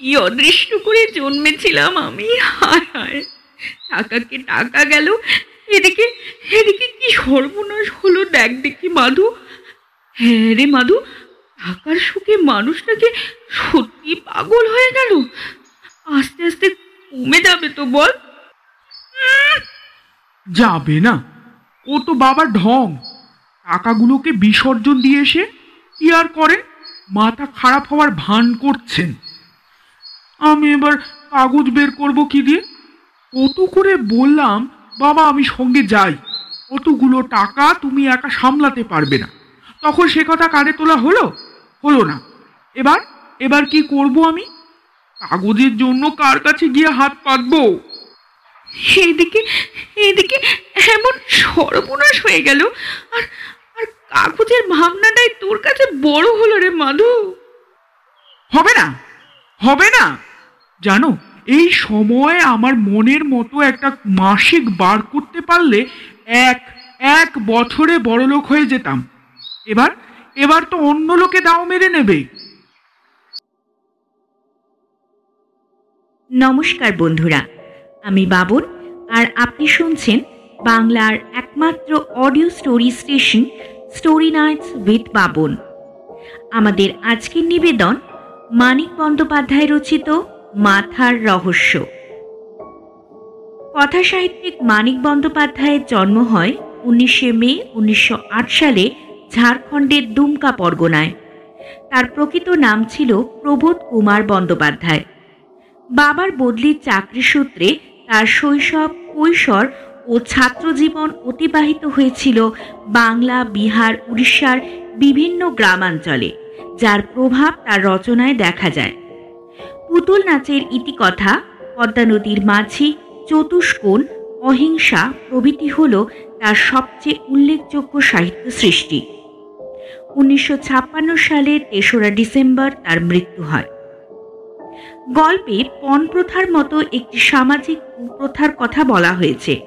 কি অদৃষ্ট করে জন্মেছিলাম আমি? হায় হায় টাকাকে টাকা গেল? এদিকে এদিকে কি সর্বনাশ হলো দেখ দেখি মাধু। হ্যাঁ রে মাধু, টাকার সুখে মানুষটাকে সত্যি পাগল হয়ে গেল? আস্তে আস্তে কমে যাবে তো বল। যাবে না, ও তো বাবা ঢং। টাকাগুলোকে বিসর্জন দিয়ে এসে কি আর করেন মাথা খারাপ হওয়ার ভান করছেন। আমি এবার কাগজ বের করব কি দিয়ে? কত করে বললাম বাবা আমি সঙ্গে যাই। অতগুলো টাকা তুমি একা সামলাতে পারবে না। তখন সে কথা কানে তোলা হলো? হলো না। এবার এবার কি করব আমি? কাগজের জন্য কার কাছে গিয়ে হাত পাতবো? এইদিকে এইদিকে এমন সর্বনাশ হয়ে গেল। আর আর কাগজের ভাবনাটাই তোর কাছে বড় হলো রে মাধু। হবে না। হবে না? জানো, এই সময় আমার মনের মতো একটা মাসিক বার করতে পারলে এক এক বছরে বড়লোক হয়ে যেতাম। এবার এবার তো অন্য লোকে দাও মেরে নেবে। নমস্কার বন্ধুরা, আমি বাবন আর আপনি শুনছেন বাংলার একমাত্র audio story station, story nights with Baban আমাদের আজকের নিবেদন মানিক বন্দ্যোপাধ্যায় রচিত মাথার রহস্য। কথা সাহিত্যিক মানিক বন্দ্যোপাধ্যায়ের জন্ম হয় উনিশে মে উনিশশো আট সালে ঝাড়খণ্ডের দুমকা পরগনায়। তার প্রকৃত নাম ছিল প্রবোধ কুমার বন্দ্যোপাধ্যায়। বাবার বদলির চাকরি সূত্রে তার শৈশব, কৈশোর ও ছাত্রজীবন অতিবাহিত হয়েছিল বাংলা, বিহার, উড়িষ্যার বিভিন্ন গ্রামাঞ্চলে। যার প্রভাব তার রচনায় দেখা যায়। পুতুল নাচের ইতিকথা, পদ্মা নদীর মাঝি চতুষ্কোণ অহিংসা প্রভৃতি হল তার সবচেয়ে উল্লেখযোগ্য সাহিত্য সৃষ্টি। উনিশশো সালের তেসরা ডিসেম্বর তার মৃত্যু হয়। গল্পে পণ প্রথার মতো একটি সামাজিক কুপ্রথার কথা বলা হয়েছে।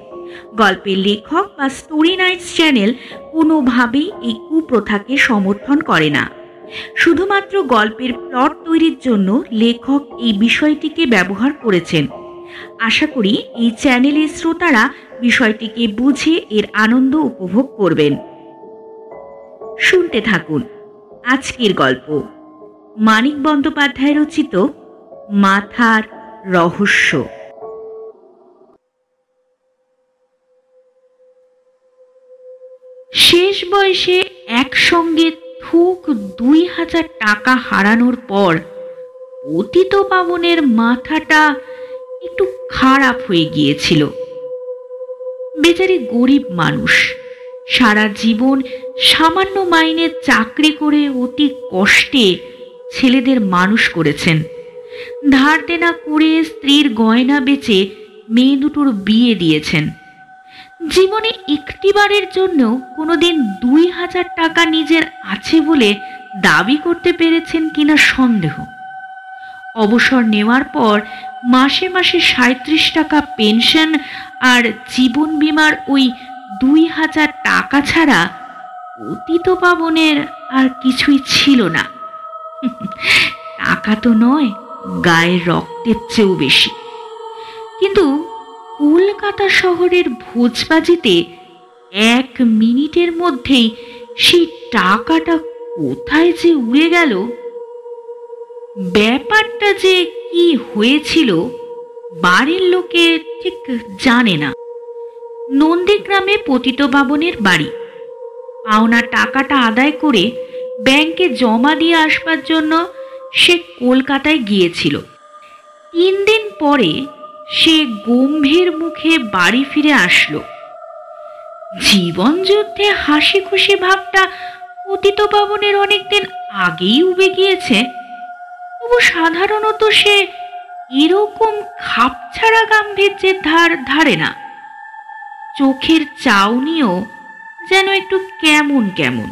গল্পের লেখক বা স্টোরি নাইটস চ্যানেল কোনোভাবেই এই কুপ্রথাকে সমর্থন করে না। শুধুমাত্র গল্পের প্লট তৈরির জন্য লেখক এই বিষয়টিকে ব্যবহার করেছেন। আশা করি এই চ্যানেলের শ্রোতারা বিষয়টিকে বুঝে এর আনন্দ উপভোগ করবেন। শুনতে থাকুন আজকের গল্প। মানিক বন্দ্যোপাধ্যায় রচিত মাথার রহস্য। শেষ বয়সে একসঙ্গে থুক দুই হাজার টাকা হারানোর পর অতীত পাবনের মাথাটা একটু খারাপ হয়ে গিয়েছিল। বেচারি গরিব মানুষ, সারা জীবন সামান্য মাইনে চাকরি করে অতি কষ্টে ছেলেদের মানুষ করেছেন। ধার দেনা করে স্ত্রীর গয়না বেচে মেয়ে দুটোর বিয়ে দিয়েছেন। জীবনে একটিবারের জন্য কোনোদিন দুই হাজার টাকা নিজের আছে বলে দাবি করতে পেরেছেন কিনা সন্দেহ। অবসর নেওয়ার পর মাসে মাসে সাঁত্রিশ টাকা পেনশন আর জীবন বিমার ওই দুই হাজার টাকা ছাড়া অতীত পাবনের আর কিছুই ছিল না। টাকা তো নয় গায়ের রক্তের চেয়েও বেশি। কিন্তু কলকাতা শহরের ভোজবাজিতে এক মিনিটের মধ্যেই সেই টাকাটা কোথায় যে উড়ে গেল? ব্যাপারটা যে কি হয়েছিল বাড়ির লোকে ঠিক জানে না। নন্দীগ্রামে পতিত বাবনের বাড়ি। পাওনা টাকাটা আদায় করে ব্যাংকে জমা দিয়ে আসবার জন্য সে কলকাতায় গিয়েছিল। তিন দিন পরে সে গম্ভীর মুখে বাড়ি ফিরে আসলো। জীবন যুদ্ধে হাসি খুশি ভাবটা অতীত পাবনের অনেকদিন আগেই উবে গিয়েছে। তবু সাধারণত সে এরকম খাপছাড়া গাম্ভীর্যের ধার ধারে না। চোখের চাউনিও যেন একটু কেমন কেমন।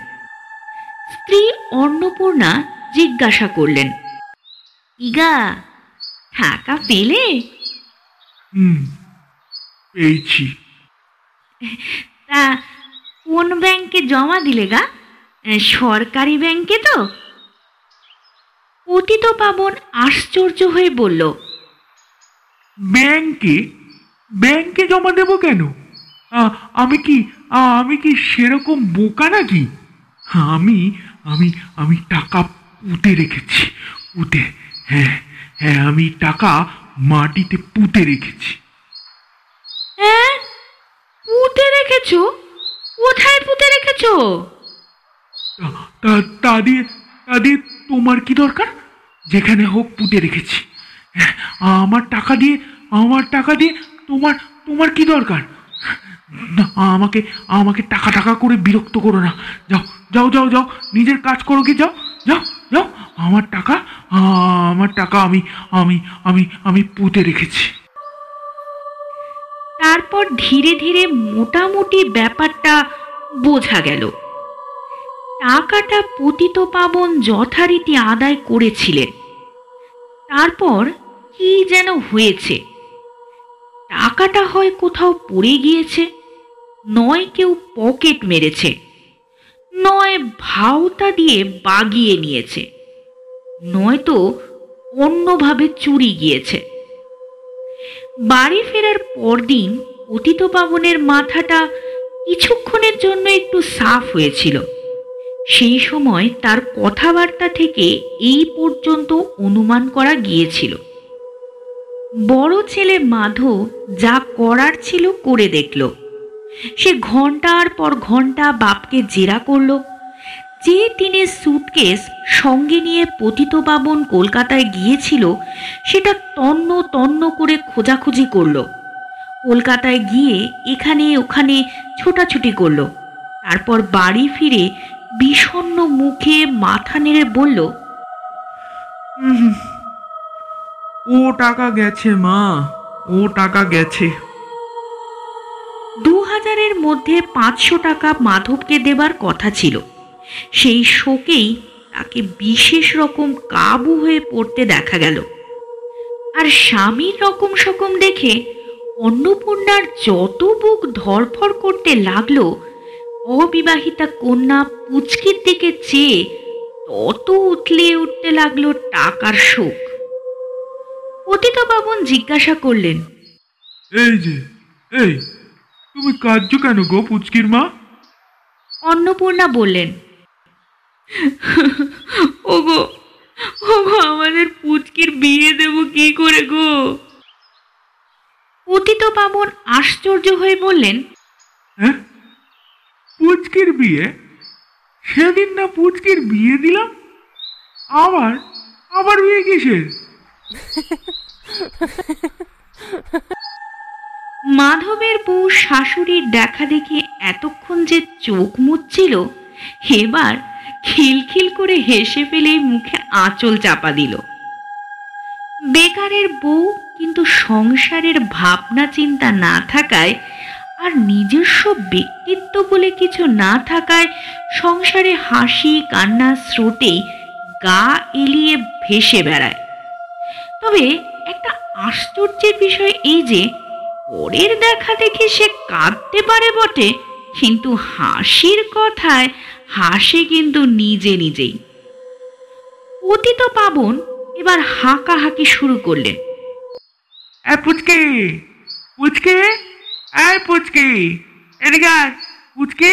স্ত্রী অন্নপূর্ণা জিজ্ঞাসা করলেন, ইগা টাকা পেলে? হুম পেয়েছি। তা কোন ব্যাংকে জমা দিলে গা? সরকারি ব্যাংকে তো? পতিত পাবন আশ্চর্য হয়ে বলল ব্যাংকে? ব্যাংকে জমা দেবো কেন? আমি কি আমি কি সেরকম বোকা নাকি? আমি আমি আমি টাকা পুঁতে রেখেছি। পুঁতে হ্যাঁ হ্যাঁ আমি টাকা মাটিতে পুঁতে রেখেছি। হ্যাঁ? পুঁতে রেখেছো? কোথায় পুঁতে রেখেছো? তা- তা তা দিয়ে তা দিয়ে তোমার কি দরকার? যেখানে হোক পুঁতে রেখেছি। হ্যাঁ, আমার টাকা দিয়ে আমার টাকা দিয়ে তোমার তোমার কি দরকার? না আমাকে আমাকে টাকা টাকা করে বিরক্ত করো না। যাও যাও যাও যাও নিজের কাজ করো কি? যাও যাও। যাও আমার টাকা আমার টাকা আমি আমি আমি আমি পুঁতে রেখেছি। তারপর ধীরে ধীরে মোটামুটি ব্যাপারটা বোঝা গেল। টাকাটা পতিত পাবন যথারীতি আদায় করেছিলেন। তারপর কি যেন হয়েছে? টাকাটা হয় কোথাও পড়ে গিয়েছে, নয় কেউ পকেট মেরেছে। নয় ভাওতা দিয়ে বাগিয়ে নিয়েছে। নয়তো অন্যভাবে চুরি গিয়েছে। বাড়ি ফেরার পরদিন অতীত পাবনের মাথাটা কিছুক্ষণের জন্য একটু সাফ হয়েছিল। সেই সময় তার কথাবার্তা থেকে এই পর্যন্ত অনুমান করা গিয়েছিল। বড় ছেলে মাধব যা করার ছিল করে দেখল। সে ঘণ্টার পর ঘণ্টা বাপকে জেরা করল। যে টিনের সুটকেস সঙ্গে নিয়ে পতিত পাবন কলকাতায় গিয়েছিল, সেটা তন্ন তন্ন করে খোঁজাখুঁজি করল। কলকাতায় গিয়ে এখানে ওখানে ছোটাছুটি করল। তারপর বাড়ি ফিরে বিষণ্ণ মুখে মাথা নেড়ে বলল ও টাকা গেছে মা, ও টাকা গেছে। দু হাজারের মধ্যে পাঁচশো টাকা মাধবকে দেবার কথা ছিল। সেই শোকেই তাকে বিশেষ রকম কাবু হয়ে পড়তে দেখা গেল। আর স্বামীর রকম সকম দেখে অন্নপূর্ণার যত বুক ধরফর করতে লাগল, অবিবাহিতা কন্যা পুচকির দিকে চেয়ে তত উতলে উঠতে লাগল টাকার শোক। পতিত বাবন জিজ্ঞাসা করলেন, এই যে, এই তুমি কার্য কেন গো পুচকির মা? অন্নপূর্ণা বললেন ওগো ওগো আমাদের পুচকির বিয়ে দেব কি করে গো? পতিত পাবন আশ্চর্য হয়ে বললেন হ্যাঁ? পুচকির বিয়ে? সেদিন না পুচকির বিয়ে দিলাম? আবার? আবার বিয়ে কিসের? মাধবের বউ শাশুড়ির দেখা দেখে এতক্ষণ যে চোখ মুচ্ছিল, এবার খিলখিল করে হেসে ফেলে মুখে আঁচল চাপা দিল। বেকারের বউ কিন্তু সংসারের ভাবনা চিন্তা না থাকায় আর নিজস্ব ব্যক্তিত্ব বলে কিছু না থাকায় সংসারে হাসি কান্না স্রোতেই গা এলিয়ে ভেসে বেড়ায়। তবে একটা আশ্চর্যের বিষয় এই যে পরের দেখা দেখে সে কাঁদতে পারে বটে কিন্তু হাসির কথায় হাসে কিন্তু নিজে নিজেই। অতীত পাবন এবার হাঁকাহাঁকি শুরু করলেন। পুচকে পুচকে পুচকে পুচকে।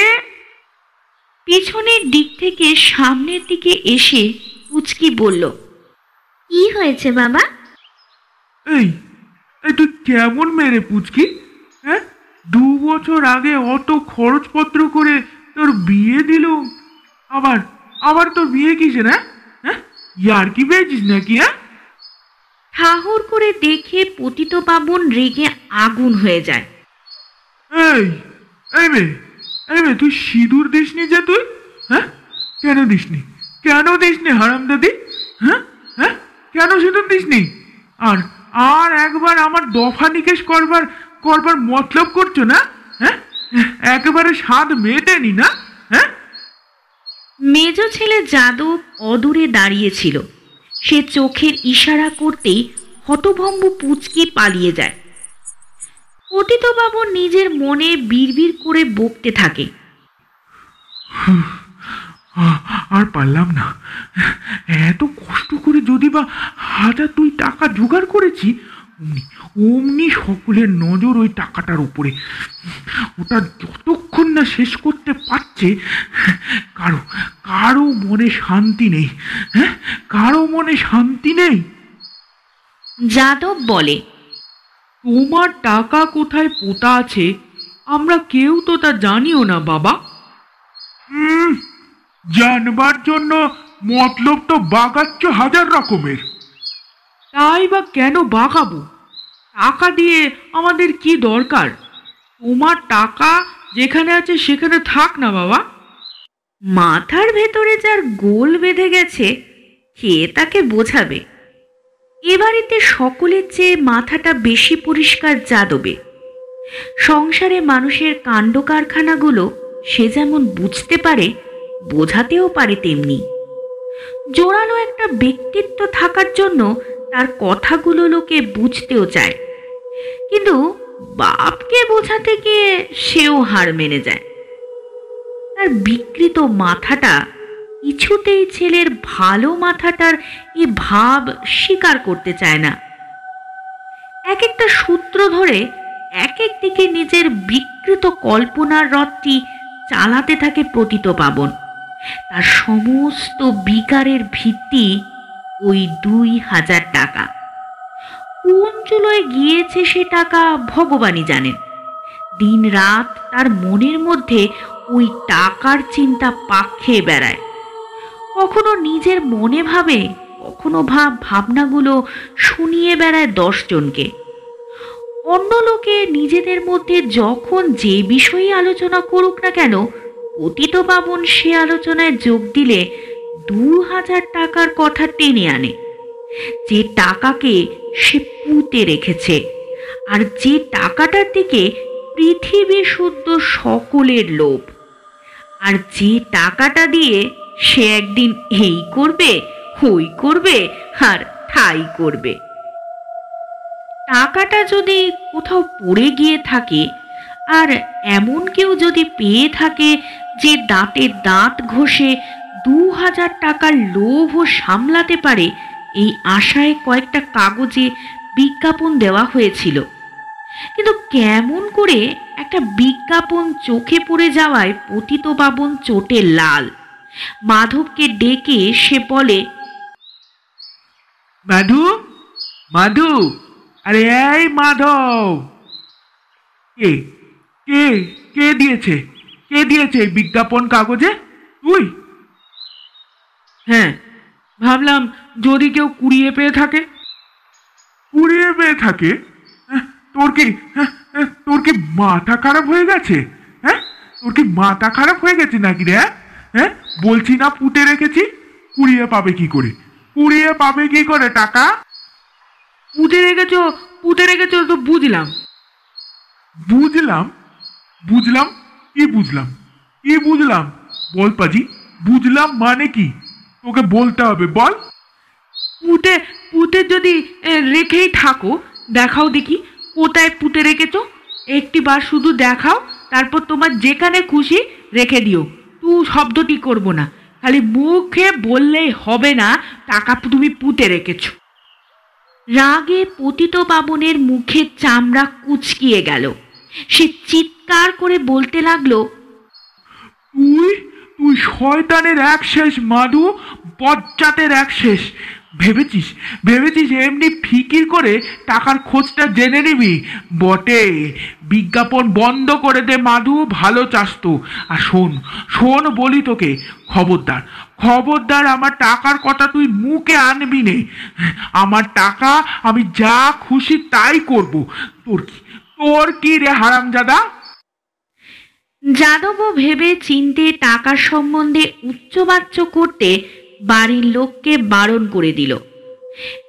পেছনের দিক থেকে সামনের দিকে এসে পুচকি বলল কি হয়েছে বাবা? এই এই তুই কেমন মেরে পুচকি? হ্যাঁ? দু বছর আগে অত খরচপত্র করে তোর বিয়ে দিল। আবার আবার তোর বিয়ে কিসে না হ্যাঁ? ইয়ার কি পেয়েছিস নাকি হ্যাঁ? ঠাহর করে দেখে পতিত পাবন রেগে আগুন হয়ে যায়। এই এই মেয়ে এই মেয়ে তুই সিঁদুর দিসনি যে তুই? হ্যাঁ? কেন দিসনি? কেন দিসনি হারাম দাদি হ্যাঁ? হ্যাঁ? কেন সিঁদুর দিসনি? আর আর একবার আমার দফা নিকেশ করবার করবার মতলব করছ না? হ্যাঁ? একেবারে স্বাদ মেটেনি না? হ্যাঁ? মেজ ছেলে যাদব অদূরে দাঁড়িয়েছিল। সে চোখের ইশারা করতেই হতভম্ব পুচকি পালিয়ে যায়। পতিতবাবু নিজের মনে বিড়বিড় করে বকতে থাকে। আর পারলাম না। এত কষ্ট করে যদি বা হাজার দুই টাকা জোগাড় করেছি অমনি সকলের নজর ওই টাকাটার উপরে। ওটা যতক্ষণ না শেষ করতে পারছে কারও কারও মনে শান্তি নেই। হ্যাঁ কারও মনে শান্তি নেই। যাদব বলে তোমার টাকা কোথায় পোতা আছে? আমরা কেউ তো তা জানিও না বাবা। হুম জানবার জন্য মতলব তো বাগাচ্ছ হাজার রকমের। তাই বা কেন বাগাবো? টাকা দিয়ে আমাদের কি দরকার? তোমার টাকা যেখানে আছে সেখানে থাক না বাবা। মাথার ভেতরে যার গোল বেঁধে গেছে কে তাকে বোঝাবে। এ বাড়িতে সকলের চেয়ে মাথাটা বেশি পরিষ্কার যাদবে। সংসারে মানুষের কাণ্ড কারখানাগুলো সে যেমন বুঝতে পারে বোঝাতেও পারে তেমনি। জোরালো একটা ব্যক্তিত্ব থাকার জন্য তার কথাগুলো লোকে বুঝতেও চায়। কিন্তু বাপকে বোঝাতে গিয়ে সেও হার মেনে যায়। তার বিকৃত মাথাটা কিছুতেই ছেলের ভালো মাথাটার এ ভাব স্বীকার করতে চায় না। এক একটা সূত্র ধরে এক এক দিকে নিজের বিকৃত কল্পনার রথটি চালাতে থাকে প্রতীত পাবন। তার সমস্ত বিকারের ভিত্তি ওই দুই হাজার টাকা। কোন চুলোয় গিয়েছে সে টাকা ভগবানই জানেন। দিন রাত তার মনের মধ্যে ওই টাকার চিন্তা পাক খেয়ে বেড়ায়। কখনো নিজের মনে ভাবে, কখনো ভাব ভাবনাগুলো শুনিয়ে বেড়ায় দশজনকে অন্য লোকে নিজেদের মধ্যে যখন যে বিষয়ে আলোচনা করুক না কেন অতীত বাবন সে আলোচনায় যোগ দিলে দু হাজার টাকার কথা টেনে আনে। যে টাকাকে সে পুঁতে রেখেছে আর যে টাকাটার দিকে পৃথিবী শুদ্ধ সকলের লোভ। আর যে টাকাটা দিয়ে সে একদিন এই করবে হই করবে আর ঠাই করবে। টাকাটা যদি কোথাও পড়ে গিয়ে থাকে আর এমন কেউ যদি পেয়ে থাকে যে দাঁতে দাঁত ঘষে দু হাজার টাকার লোভও সামলাতে পারে, এই আশায় কয়েকটা কাগজে বিজ্ঞাপন দেওয়া হয়েছিল। কিন্তু কেমন করে একটা বিজ্ঞাপন চোখে পড়ে যাওয়ায় পতিত বাবন চোটে লাল। মাধবকে ডেকে সে বলে, মাধু মাধু, আরে এই মাধব! কে? কে? কে দিয়েছে? কে দিয়েছে এই বিজ্ঞাপন কাগজে? তুই? হ্যাঁ ভাবলাম যদি কেউ কুড়িয়ে পেয়ে থাকে। কুড়িয়ে পেয়ে থাকে? হ্যাঁ, তোর কি হ্যাঁ, হ্যাঁ, তোর কি মাথা খারাপ হয়ে গেছে? হ্যাঁ তোর কি মাথা খারাপ হয়ে গেছে নাকি রে হ্যাঁ? হ্যাঁ বলছি না পুঁতে রেখেছি কুড়িয়ে পাবে কি করে? কুড়িয়ে পাবে কি করে টাকা? পুঁতে রেখেছো পুঁতে রেখেছো তো বুঝলাম। বুঝলাম বুঝলাম কি বুঝলাম? কি বুঝলাম? বল পাজি, বুঝলাম মানে কি? তোকে বলতে হবে, বল। পুঁতে পুঁতে যদি রেখেই থাকো, দেখাও দেখি, কোথায় পুঁতে রেখেছো? একটি বার শুধু দেখাও, তারপর তোমার যেখানে খুশি রেখে দিও। তু শব্দটি করব না, খালি মুখে বললেই হবে না, টাকা তুমি পুঁতে রেখেছো। রাগে পতিত বাবনের মুখের চামড়া কুচকিয়ে গেল। সে চিৎকার করে বলতে লাগল, তুই তুই শয়তানের এক শেষ মাধু বজ্জাতের এক শেষ ভেবেছিস ভেবেছিস এমনি ফিকির করে টাকার খোঁজটা জেনে নিবি? বটে, বিজ্ঞাপন বন্ধ করে দে মাধু ভালো চাস তো। আর শোন শোন বলি তোকে, খবরদার খবরদার, আমার টাকার কথা তুই মুখে আনবি নে। আমার টাকা, আমি যা খুশি তাই করব। তোর কি তোর কি রে হারামজাদা? যাদবও ভেবে চিনতে টাকার সম্বন্ধে উচ্চবাচ্য করতে বাড়ির লোককে বারণ করে দিল।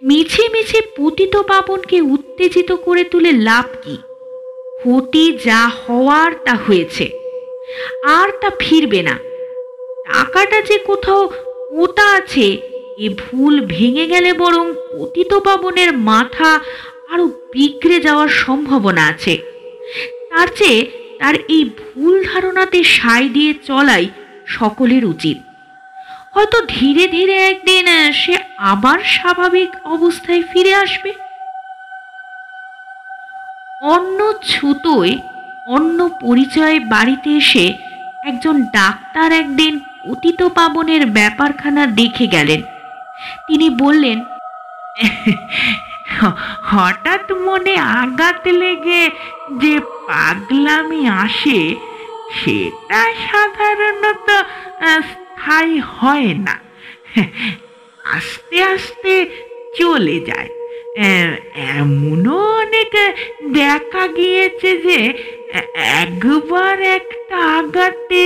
মিছে মিছে পতিত পাবনকে উত্তেজিত করে তুলে লাভ কি? ক্ষতি যা হওয়ার তা হয়েছে, আর তা ফিরবে না। টাকাটা যে কোথাও ওটা আছে, এ ভুল ভেঙে গেলে বরং পতিত পাবনের মাথা আরও বিগড়ে যাওয়ার সম্ভাবনা আছে। তার চেয়ে তার এই ভুল ধারণাতে সায় দিয়ে চলাই সকলের উচিত। হয়তো ধীরে ধীরে একদিন সে আবার স্বাভাবিক অবস্থায় ফিরে আসবে। অন্য ছুতোয়, অন্য পরিচয়ে বাড়িতে এসে একজন ডাক্তার একদিন অতীত পাবনের ব্যাপারখানা দেখে গেলেন। তিনি বললেন হঠাৎ মনে আঘাত লেগে যে পাগলামি আসে, সেটা সাধারণত স্থায়ী হয় না। আস্তে আস্তে চলে যায়। এমনও অনেক দেখা গিয়েছে যে, একবার একটা আঘাতে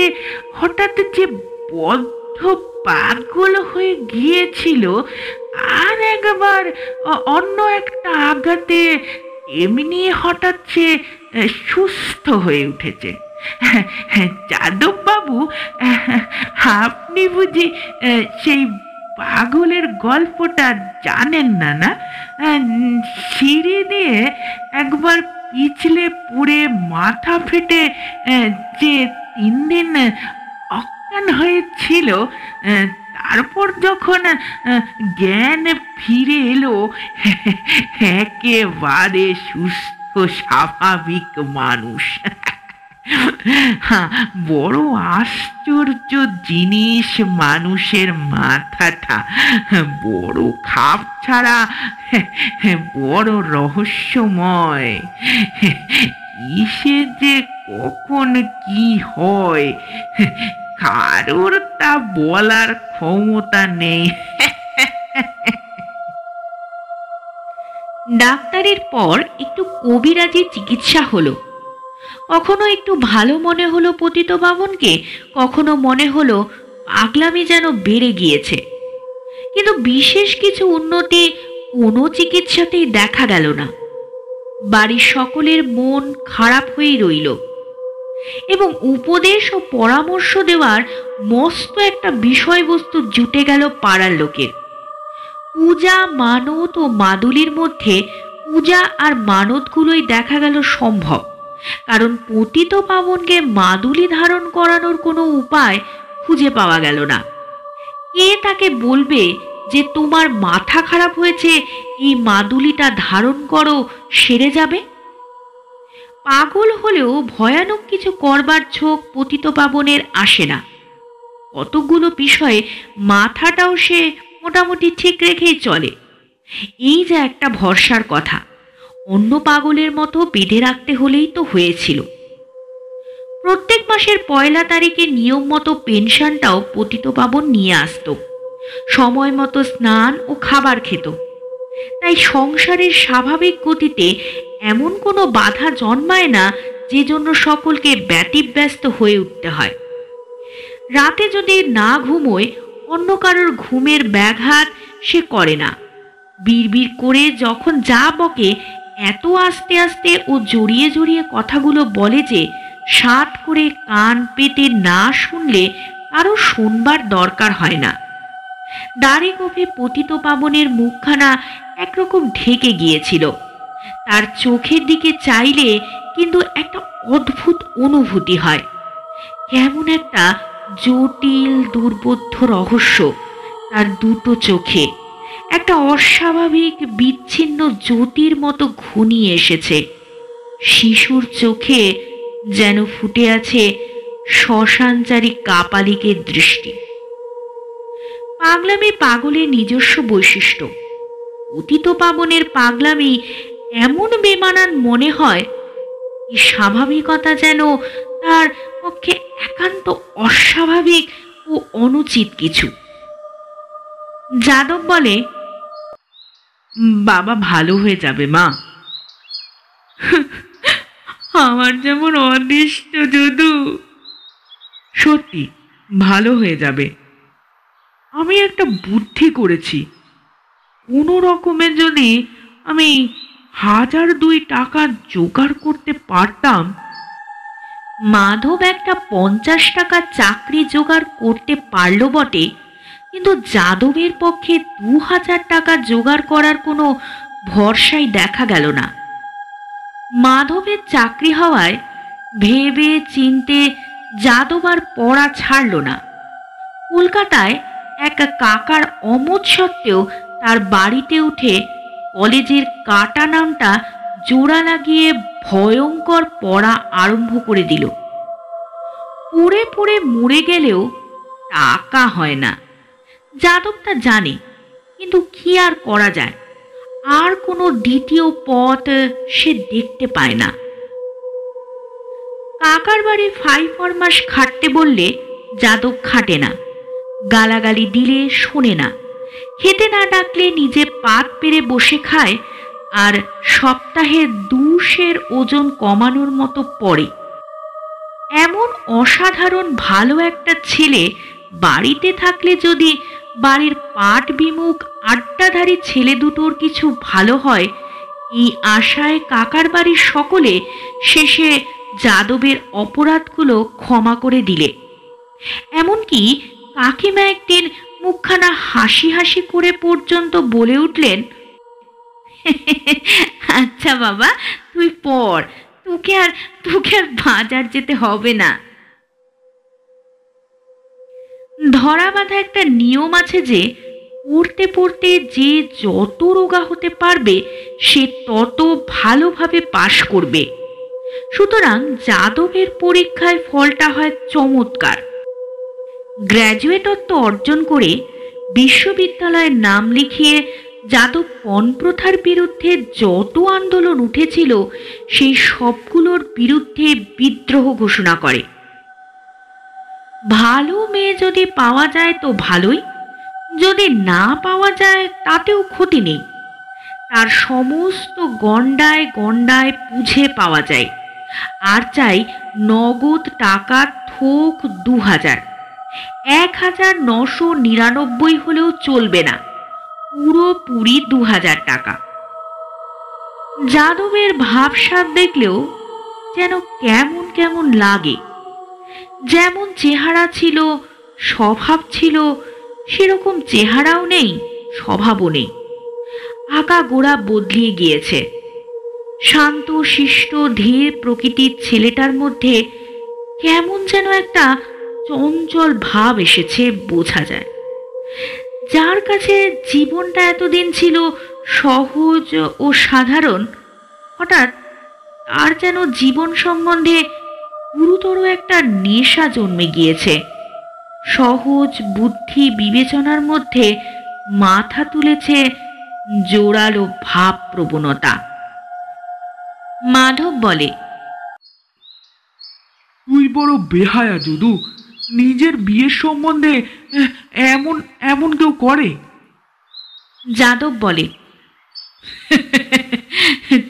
হঠাৎ যে বদ্ধ পাগল হয়ে গিয়েছিল, আর একবার অন্য একটা আঘাতে এমনি হঠাৎ সে সুস্থ হয়ে উঠেছে। যাদব বাবু আপনি বুঝি সেই পাগলের গল্পটা জানেন না না? সিঁড়ি দিয়ে একবার পিছলে পুড়ে মাথা ফেটে যে তিন দিন হয়েছিল তারপর যখন জ্ঞান ফিরে এলো, একেবারে সুস্থ, স্বাভাবিক মানুষ। বড় আশ্চর্য জিনিস মানুষের মাথাটা। বড় খাপ ছাড়া, বড় রহস্যময়। কিসে যে কখন কি হয় কারোর তা বলার ক্ষমতা নেই। ডাক্তারের পর একটু কবিরাজি চিকিৎসা হলো। কখনো একটু ভালো মনে হলো পতিত বামনকে, কখনো মনে হলো পাগলামি যেন বেড়ে গিয়েছে। কিন্তু বিশেষ কিছু উন্নতি কোনো চিকিৎসাতেই দেখা গেল না। বাড়ির সকলের মন খারাপ হয়েই রইল। এবং উপদেশ ও পরামর্শ দেওয়ার মস্ত একটা বিষয়বস্তু জুটে গেল পাড়ার লোকের। পূজা, মানত ও মাদুলির মধ্যে পূজা আর মানতগুলোই দেখা গেল সম্ভব। কারণ পতিত পাবনকে মাদুলি ধারণ করানোর কোনো উপায় খুঁজে পাওয়া গেল না। কে তাকে বলবে যে তোমার মাথা খারাপ হয়েছে, এই মাদুলিটা ধারণ করো, সেরে যাবে? পাগল হলেও ভয়ানক কিছু করবার ঝোঁক পতিত পাবনের আসে না। কতগুলো বিষয়ে মাথাটাও সে মোটামুটি ঠিক রেখেই চলে। এই যে একটা ভরসার কথা, অন্য পাগলের মতো বেঁধে রাখতে হলেই তো হয়েছিল। প্রত্যেক মাসের পয়লা তারিখে নিয়ম মতো পেনশনটাও পতিত পাবন নিয়ে আসতো। সময় মতো স্নান ও খাবার খেত। তাই সংসারের স্বাভাবিক গতিতে এমন কোনো বাধা জন্মায় না যে জন্য সকলকে ব্যতিব্যস্ত হয়ে উঠতে হয়। রাতে যদি না ঘুমোয়, অন্য কারোর ঘুমের ব্যাঘাত সে করে না। বিড়বিড় করে যখন যা বকে, এত আস্তে আস্তে ও জড়িয়ে জড়িয়ে কথাগুলো বলে যে, সাত করে কান পেতে না শুনলে কারও শুনবার দরকার হয় না। দাড়ি গোফে পতিত পাবনের মুখখানা একরকম ঢেকে গিয়েছিল। তার চোখের দিকে চাইলে কিন্তু একটা অদ্ভুত অনুভূতি হয়। কেমন একটা জটিল, দুর্বোধ্য রহস্য তার দুটো চোখে। একটা অস্বাভাবিক, বিচ্ছিন্ন জ্যোতির মতো ঘনিয়ে এসেছে। শিশুর চোখে যেন ফুটে আছে শ্মশানচারী কাপালিকের দৃষ্টি। পাগলামি পাগলের নিজস্ব বৈশিষ্ট্য। অতীত পাবনের পাগলামি এমন বেমানান মনে হয় এই স্বাভাবিকতা যেন তার পক্ষে একান্ত অস্বাভাবিক ও অনুচিত কিছু। যাদব বলে, বাবা ভালো হয়ে যাবে, মা। আমার যেমন অদৃষ্ট যদু। সত্যি, ভালো হয়ে যাবে। আমি একটা বুদ্ধি করেছি। কোনো রকমে যদি আমি হাজার দুই টাকা জোগাড় করতে পারতাম। মাধব একটা পঞ্চাশ টাকা চাকরি জোগাড় করতে পারল বটে, কিন্তু যাদবের পক্ষে দু হাজার টাকা জোগাড় করার কোনো ভরসাই দেখা গেল না। মাধবের চাকরি হওয়ায় ভেবে চিনতে যাদব আর পড়া ছাড়ল না। কলকাতায় এক কাকার অমত সত্ত্বেও তার বাড়িতে উঠে কলেজের কাটা নামটা জোড়া লাগিয়ে ভয়ঙ্কর পড়া আরম্ভ করে দিল। পড়ে পড়ে মরে গেলেও টাকা হয় না। যাদব তা জানে, কিন্তু কি আর করা যায়? আর কোনো দ্বিতীয় পথ সে দেখতে পায় না। কাকার বাড়ি ফাই ফরমাস খাটতে বললে যাদব খাটে না। গালাগালি দিলে শোনে না। খেতে না ডাকলে নিজে পাত পেরে বসে খায় আর সপ্তাহে দুশের ওজন কমানোর মতো পড়ে। এমন অসাধারণ ভালো একটা ছেলে বাড়িতে থাকলে যদি বাড়ির পাট বিমুখ আড্ডাধারী ছেলে দুটোর কিছু ভালো হয়, এই আশায় কাকার বাড়ির সকলে শেষে যাদবের অপরাধগুলো ক্ষমা করে দিলে। এমনকি কাকিমা একদিন মুখখানা হাসি হাসি করে পর্যন্ত বলে উঠলেন আচ্ছা বাবা, তুই পড়, তোকে আর তোকে আর বাজার যেতে হবে না। ধরা বাঁধা একটা নিয়ম আছে যে, পড়তে পড়তে যে যত রোগা হতে পারবে, সে তত ভালোভাবে পাশ করবে। সুতরাং যাদবের পরীক্ষায় ফলটা হয় চমৎকার। গ্র্যাজুয়েটত্ব অর্জন করে বিশ্ববিদ্যালয়ের নাম লিখিয়ে যাদব পণপ্রথার বিরুদ্ধে যত আন্দোলন উঠেছিল, সেই সবগুলোর বিরুদ্ধে বিদ্রোহ ঘোষণা করে। ভালো মেয়ে যদি পাওয়া যায় তো ভালোই, যদি না পাওয়া যায় তাতেও ক্ষতি নেই। তার সমস্ত গন্ডায় গন্ডায় বুঝে পাওয়া যায়। আর চাই নগদ টাকা থোক দু হাজার এক হাজার নশো নিরানব্বই হলেও চলবে না। পুরোপুরি দু হাজার টাকা। যাদবের ভাবসাব দেখলেও যেন কেমন কেমন লাগে। যেমন চেহারা ছিল, স্বভাব ছিল, সেরকম চেহারাও নেই, স্বভাবও নেই। আঁকা গোড়া বদলিয়ে গিয়েছে। শান্ত, শিষ্ট, ধীর প্রকৃতির ছেলেটার মধ্যে কেমন যেন একটা চঞ্চল ভাব এসেছে, বোঝা যায়। যার কাছে জীবনটা এতদিন ছিল সহজ ও সাধারণ, হঠাৎ আর যেন জীবন সম্বন্ধে গুরুতর একটা নেশা জন্মে গিয়েছে। সহজ বুদ্ধি বিবেচনার মধ্যে মাথা তুলেছে জোরালো ভাব প্রবণতা। মাধব বলে, তুই বড় বেহায়া, যদু। নিজের বিয়ের সম্বন্ধে এমন এমন কেউ করে? যাদব বলে,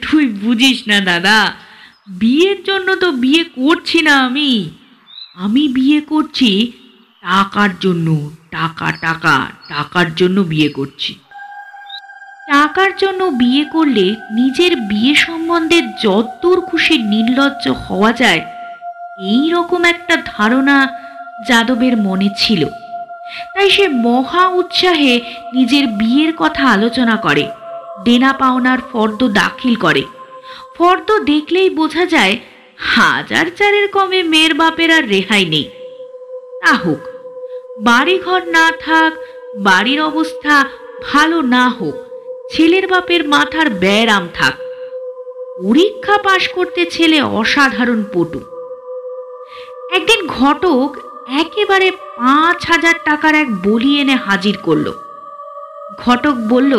তুই বুঝিস না দাদা, বিয়ের জন্য তো বিয়ে করছি না আমি। আমি বিয়ে করছি টাকার জন্য, টাকা টাকা, টাকার জন্য বিয়ে করছি। টাকার জন্য বিয়ে করলে নিজের বিয়ে সম্বন্ধে যতদূর খুশি নির্লজ্জ হওয়া যায়। এই রকম একটা ধারণা যাদবের মনে ছিল। তাই সে মহা উৎসাহে নিজের বিয়ের কথা আলোচনা করে, দেনা পাওনার ফর্দ দাখিল করে। ফর্দ দেখলেই বোঝা যায়, হাজার চারের কমে মেয়ের বাপের আর রেহাই নেই। তা হোক, বাড়িঘর না থাক, বাড়ির অবস্থা ভালো না হোক, ছেলের বাপের মাথার ব্যারাম থাক। পরীক্ষা পাশ করতে ছেলে অসাধারণ পটু। একদিন ঘটক একেবারে পাঁচ হাজার টাকার এক বলি এনে হাজির করল। ঘটক বলল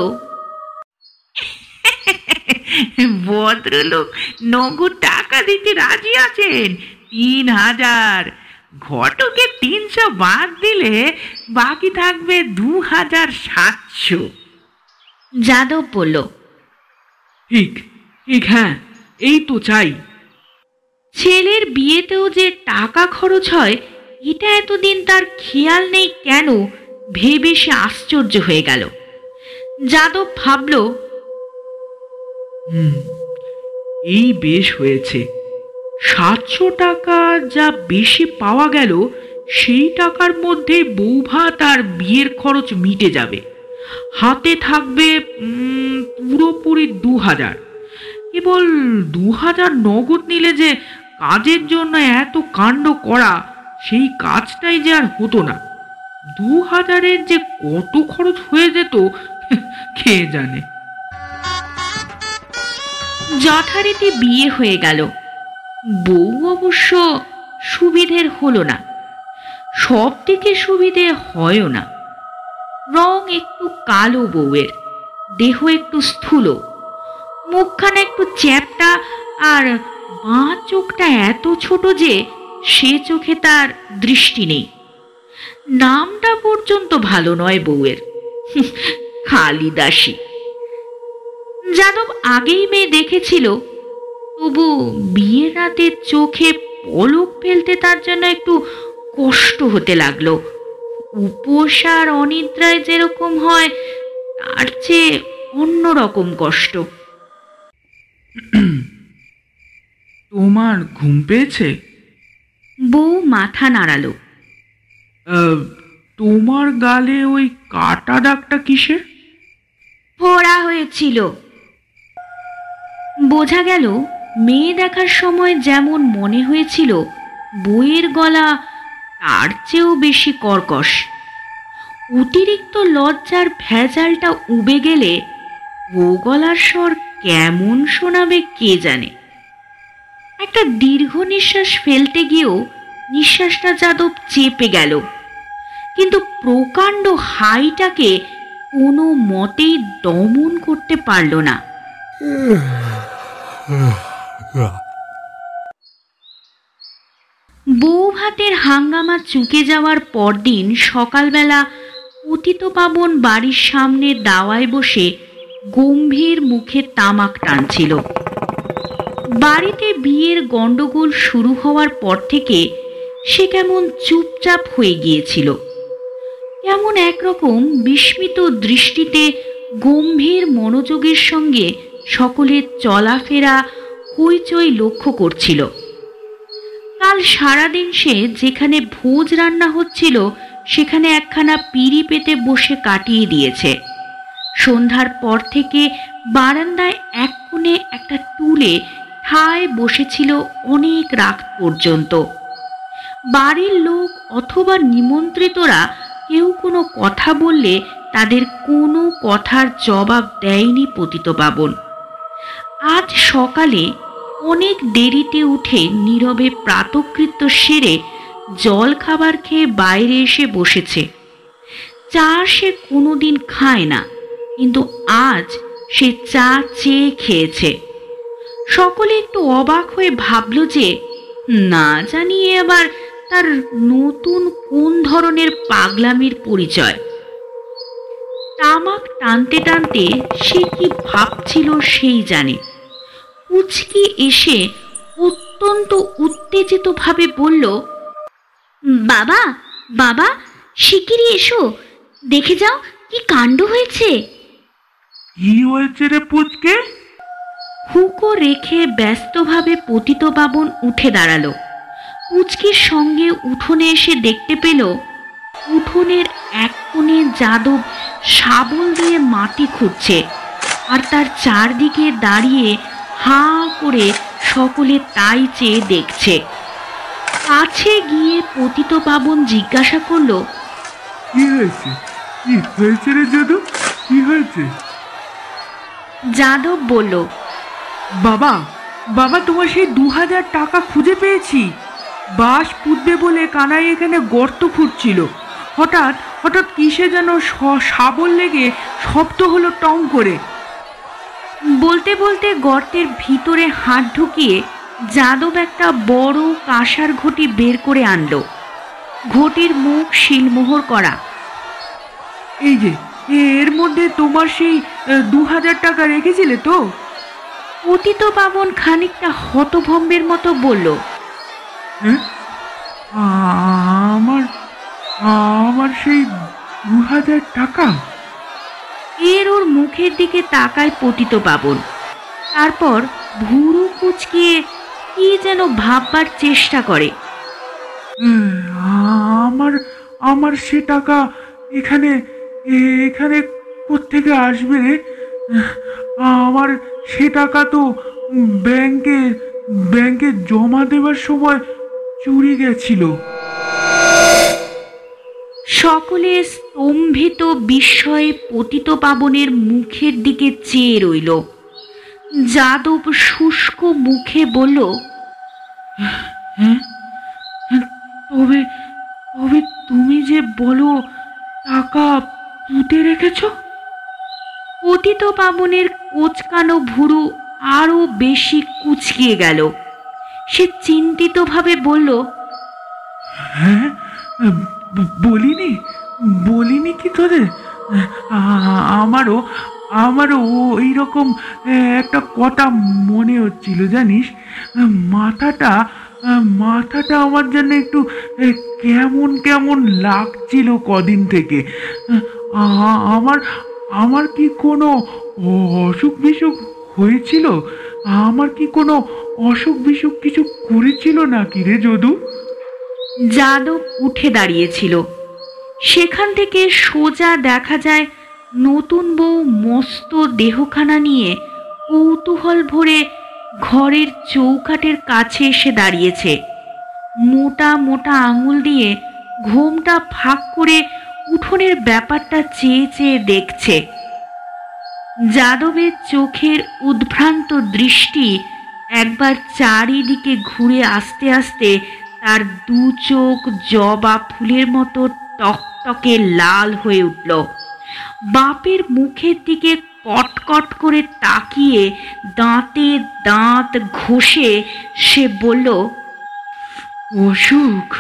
ভদ্রলোক নগদ টাকা দিতে রাজি আছেন তিন হাজার। ঘটকে তিনশো বাদ দিলে বাকি থাকবে দু হাজার সাতশো। যাদব বলল ঠিক ঠিক হ্যাঁ এই তো চাই। ছেলের বিয়েতেও যে টাকা খরচ হয় এটা এতদিন তার খেয়াল নেই কেন? ভেবে সে আশ্চর্য হয়ে গেল। যাদব ভাবল, হুম, এই বেশ হয়েছে। সাতশো টাকা যা বেশি পাওয়া গেল, সেই টাকার মধ্যে বউ ভাত আর বিয়ের খরচ মিটে যাবে। হাতে থাকবে পুরোপুরি দু হাজার কেবল দু হাজার নগদ নিলে যে কাজের জন্য এত কাণ্ড করা সেই কাজটাই যে আর হতো না। দু হাজারের যে কত খরচ হয়ে যেত খেয়ে জানে? যথারীতি বিয়ে হয়ে গেল। বউ অবশ্য সুবিধের হলো না। সব দিকে সুবিধে হয়ও না। রং একটু কালো বউয়ের, দেহ একটু স্থূল, মুখখানা একটু চ্যাপটা, আর বাঁ চোখটা এত ছোট যে সে চোখে তার দৃষ্টি নেই। নামটা পর্যন্ত ভালো নয় বউয়ের। খালিদাসী। যাদব আগেই মেয়ে দেখেছিল, তবু বিয়ের রাতে চোখে পলক ফেলতে তার জন্য একটু কষ্ট হতে লাগল। উপোস আর অনিদ্রায় যেরকম হয়, তার চেয়ে অন্যরকম কষ্ট। তোমার ঘুম পেয়েছে? বউ মাথা নাড়ালো। তোমার গালে ওই কাটা দাগটা কিসের? ফোড়া হয়েছিল। বোঝা গেল মেয়ে দেখার সময় যেমন মনে হয়েছিল বইয়ের গলা তার চেয়েও বেশি কর্কশ। অতিরিক্ত লজ্জার ভেজালটা উবে গেলে ও গলার স্বর কেমন শোনাবে কে জানে। একটা দীর্ঘ নিঃশ্বাস ফেলতে গিয়েও নিঃশ্বাসটা যাদব চেপে গেল। কিন্তু প্রকাণ্ড হাইটাকে কোনো মতেই দমন করতে পারল না। বউ ভাতের হাঙ্গামা চুকে যাওয়ার পরদিন সকালবেলা পতিত পাবন বাড়ির সামনে দাওয়ায় বসে গম্ভীর মুখে তামাক টানছিল। বাড়িতে বিয়ের গণ্ডগোল শুরু হওয়ার পর থেকে সে কেমন চুপচাপ হয়ে গিয়েছিল। কেমন একরকম বিস্মিত দৃষ্টিতে গম্ভীর মনোযোগের সঙ্গে সকলের চলাফেরা হইচই লক্ষ্য করছিল। কাল সারাদিন সে যেখানে ভোজ রান্না হচ্ছিল, সেখানে একখানা পিড়ি পেতে বসে কাটিয়ে দিয়েছে। সন্ধ্যার পর থেকে বারান্দায় এক কোণে একটা টুলে ঠায় বসেছিল অনেক রাত পর্যন্ত। বাড়ির লোক অথবা নিমন্ত্রিতরা কেউ কোনো কথা বললে তাদের কোনো কথার জবাব দেয়নি পতিত পতিতপাবন আজ সকালে অনেক দেরিতে উঠে নীরবে প্রাতকৃত্য সেরে জল খাবার খেয়ে বাইরে এসে বসেছে। চা সে কোনোদিন খায় না, কিন্তু আজ সে চা চেয়ে খেয়েছে। সকলে একটু অবাক হয়ে ভাবল যে, না জানিয়ে আবার তার নতুন কোন ধরনের পাগলামির পরিচয়। তামাক টানতে টানতে সে কি ভাবছিল সেই জানে। পুচকি এসে অত্যন্ত উত্তেজিতভাবে বলল, বাবা বাবা, শিগগিরই এসো, দেখে যাও কি কাণ্ড হয়েছে। কি হয়েছে রে পুচকে? হুকো রেখে ব্যস্তভাবে পতিত বাবন উঠে দাঁড়াল। পুচকির সঙ্গে উঠোনে এসে দেখতে পেল উঠোনের এক কোণে যাদব শাবল দিয়ে মাটি খুঁড়ছে আর তার চারদিকে দাঁড়িয়ে হাঁ করে সকলে তাই চেয়ে দেখছে। কাছে গিয়ে পতিত পাবন জিজ্ঞাসা করল কি হয়েছে? কি হয়েছে রে যদু কি হয়েছে? যাদব বলল বাবা বাবা তোমার সেই দু হাজার টাকা খুঁজে পেয়েছি। বাস পুঁতবে বলে কানাই এখানে গর্ত খুঁড়ছিল। হঠাৎ হঠাৎ কিসে যেন শাবল লেগে শব্দ হলো টং করে। বলতে বলতে গর্তের ভিতরে হাত ঢুকিয়ে যাদব একটা বড় কাঁসার ঘটি বের করে আনলো। ঘটির মুখ শিলমোহর করা। এই যে এর মধ্যে তোমার সেই দু হাজার টাকা রেখেছিলে তো? পতিত পাবন খানিকটা হতভম্বের মতো বলল আমার আমার সেই দু হাজার টাকা? এর ওর মুখের দিকে তাকায় পতিত পাবন। তারপর ভুরু কুচকিয়ে কি যেন ভাববার চেষ্টা করে। আমার আমার সে টাকা এখানে এখানে কোত্থেকে আসবে? রে আমার সে টাকা তো ব্যাংকে ব্যাংকে জমা দেওয়ার সময় চুরি গেছিল। সকলে স্তম্ভিত বিস্ময়ে পতিত পাবনের মুখের দিকে চেয়ে রইল। যাদব শুষ্ক মুখে বলল হ্যাঁ তবে তবে তুমি যে বলো টাকা পুঁতে রেখেছো? পতিত পাবনের কোচকানো ভুরু আরও বেশি কুচকিয়ে গেল। সে চিন্তিতভাবে বলল হ্যাঁ? বলিনি? বলিনি কি তোদের আমারও আমারও ওই রকম একটা কথা মনে হচ্ছিল, জানিস? মাথাটা মাথাটা আমার জন্য একটু কেমন কেমন লাগছিল কদিন থেকে। আমার আমার কি কোনো অসুখ বিসুখ হয়েছিল? আমার কি কোনো অসুখ বিসুখ কিছু করেছিল নাকি রে যদু? যাদব উঠে দাঁড়িয়েছিল। সেখান থেকে সোজা দেখা যায় নতুন বউ মস্ত দেহখানা নিয়ে কৌতূহল ভরে ঘরের চৌকাটের কাছে এসে দাঁড়িয়েছে। মোটা মোটা আঙুল দিয়ে ঘোমটা ফাঁক করে উঠোনের ব্যাপারটা চেয়ে চেয়ে দেখছে। যাদবের চোখের উদ্ভ্রান্ত দৃষ্টি একবার চারিদিকে ঘুরে আসতে আসতে তার দু চোখ জবা ফুলের মতো টকটকে লাল হয়ে উঠল। বাপের মুখের দিকে কটকট করে তাকিয়ে দাঁতে দাঁত ঘষে সে বলল অসুখ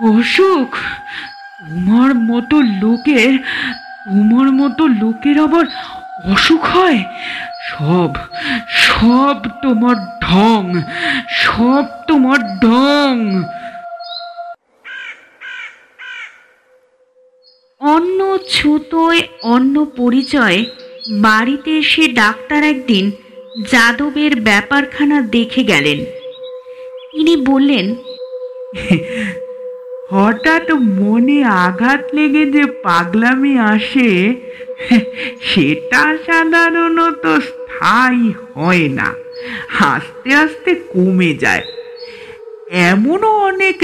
অসুখ তোমার মতো লোকের তোমার মতো লোকের আবার অসুখ হয়? সব সব তোমার ঢং, সব তোমার ঢং। অন্য ছুতোয় অন্য পরিচয়, বাড়িতে এসে ডাক্তার একদিন যাদবের ব্যাপারখানা দেখে গেলেন। তিনি বললেন হঠাৎ মনে আঘাত লেগে যে পাগলামি আসে, সেটা সাধারণত স্থায়ী হয় না, আস্তে আস্তে কমে যায়। এমনও অনেক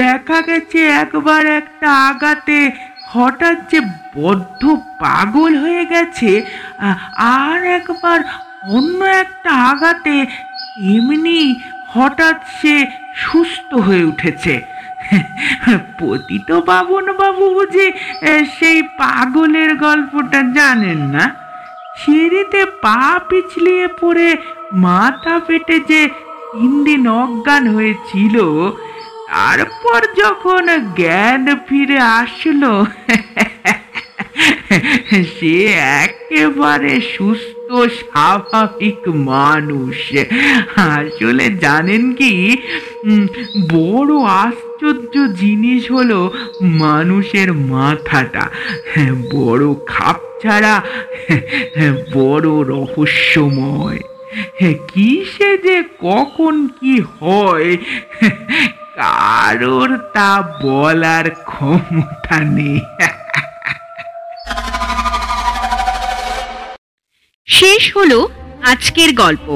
দেখা গেছে একবার একটা আঘাতে হঠাৎ যে বদ্ধ পাগল হয়ে গেছে, আর একবার অন্য একটা আঘাতে এমনি হঠাৎ সে সুস্থ হয়ে উঠেছে। পতিত পাবন বাবু বুঝি সেই পাগলের গল্পটা জানেন না? সিঁড়িতে পা পিছলিয়ে পড়ে মাথা ফেটে যে তিন দিন অজ্ঞান হয়েছিল, তারপর যখন জ্ঞান ফিরে আসলো, সে একেবারে সুস্থ, স্বাভাবিক মানুষ। আসলে জানেন কি বড় আশ্চর্য জিনিস হলো মানুষের মাথাটা। হ্যাঁ বড় খাপ ছাড়া বড় রহস্যময়। কিসে যে কখন কি হয়, কারোর তা বলার ক্ষমতা নেই। শেষ হলো আজকের গল্প।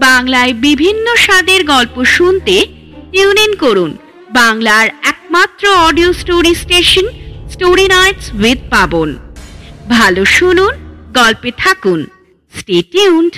বাংলায় বিভিন্ন স্বাদের গল্প শুনতে টিউন ইন করুন। বাংলার একমাত্র audio story station story nights with Pabon ভালো শুনুন, গল্পে থাকুন। Stay tuned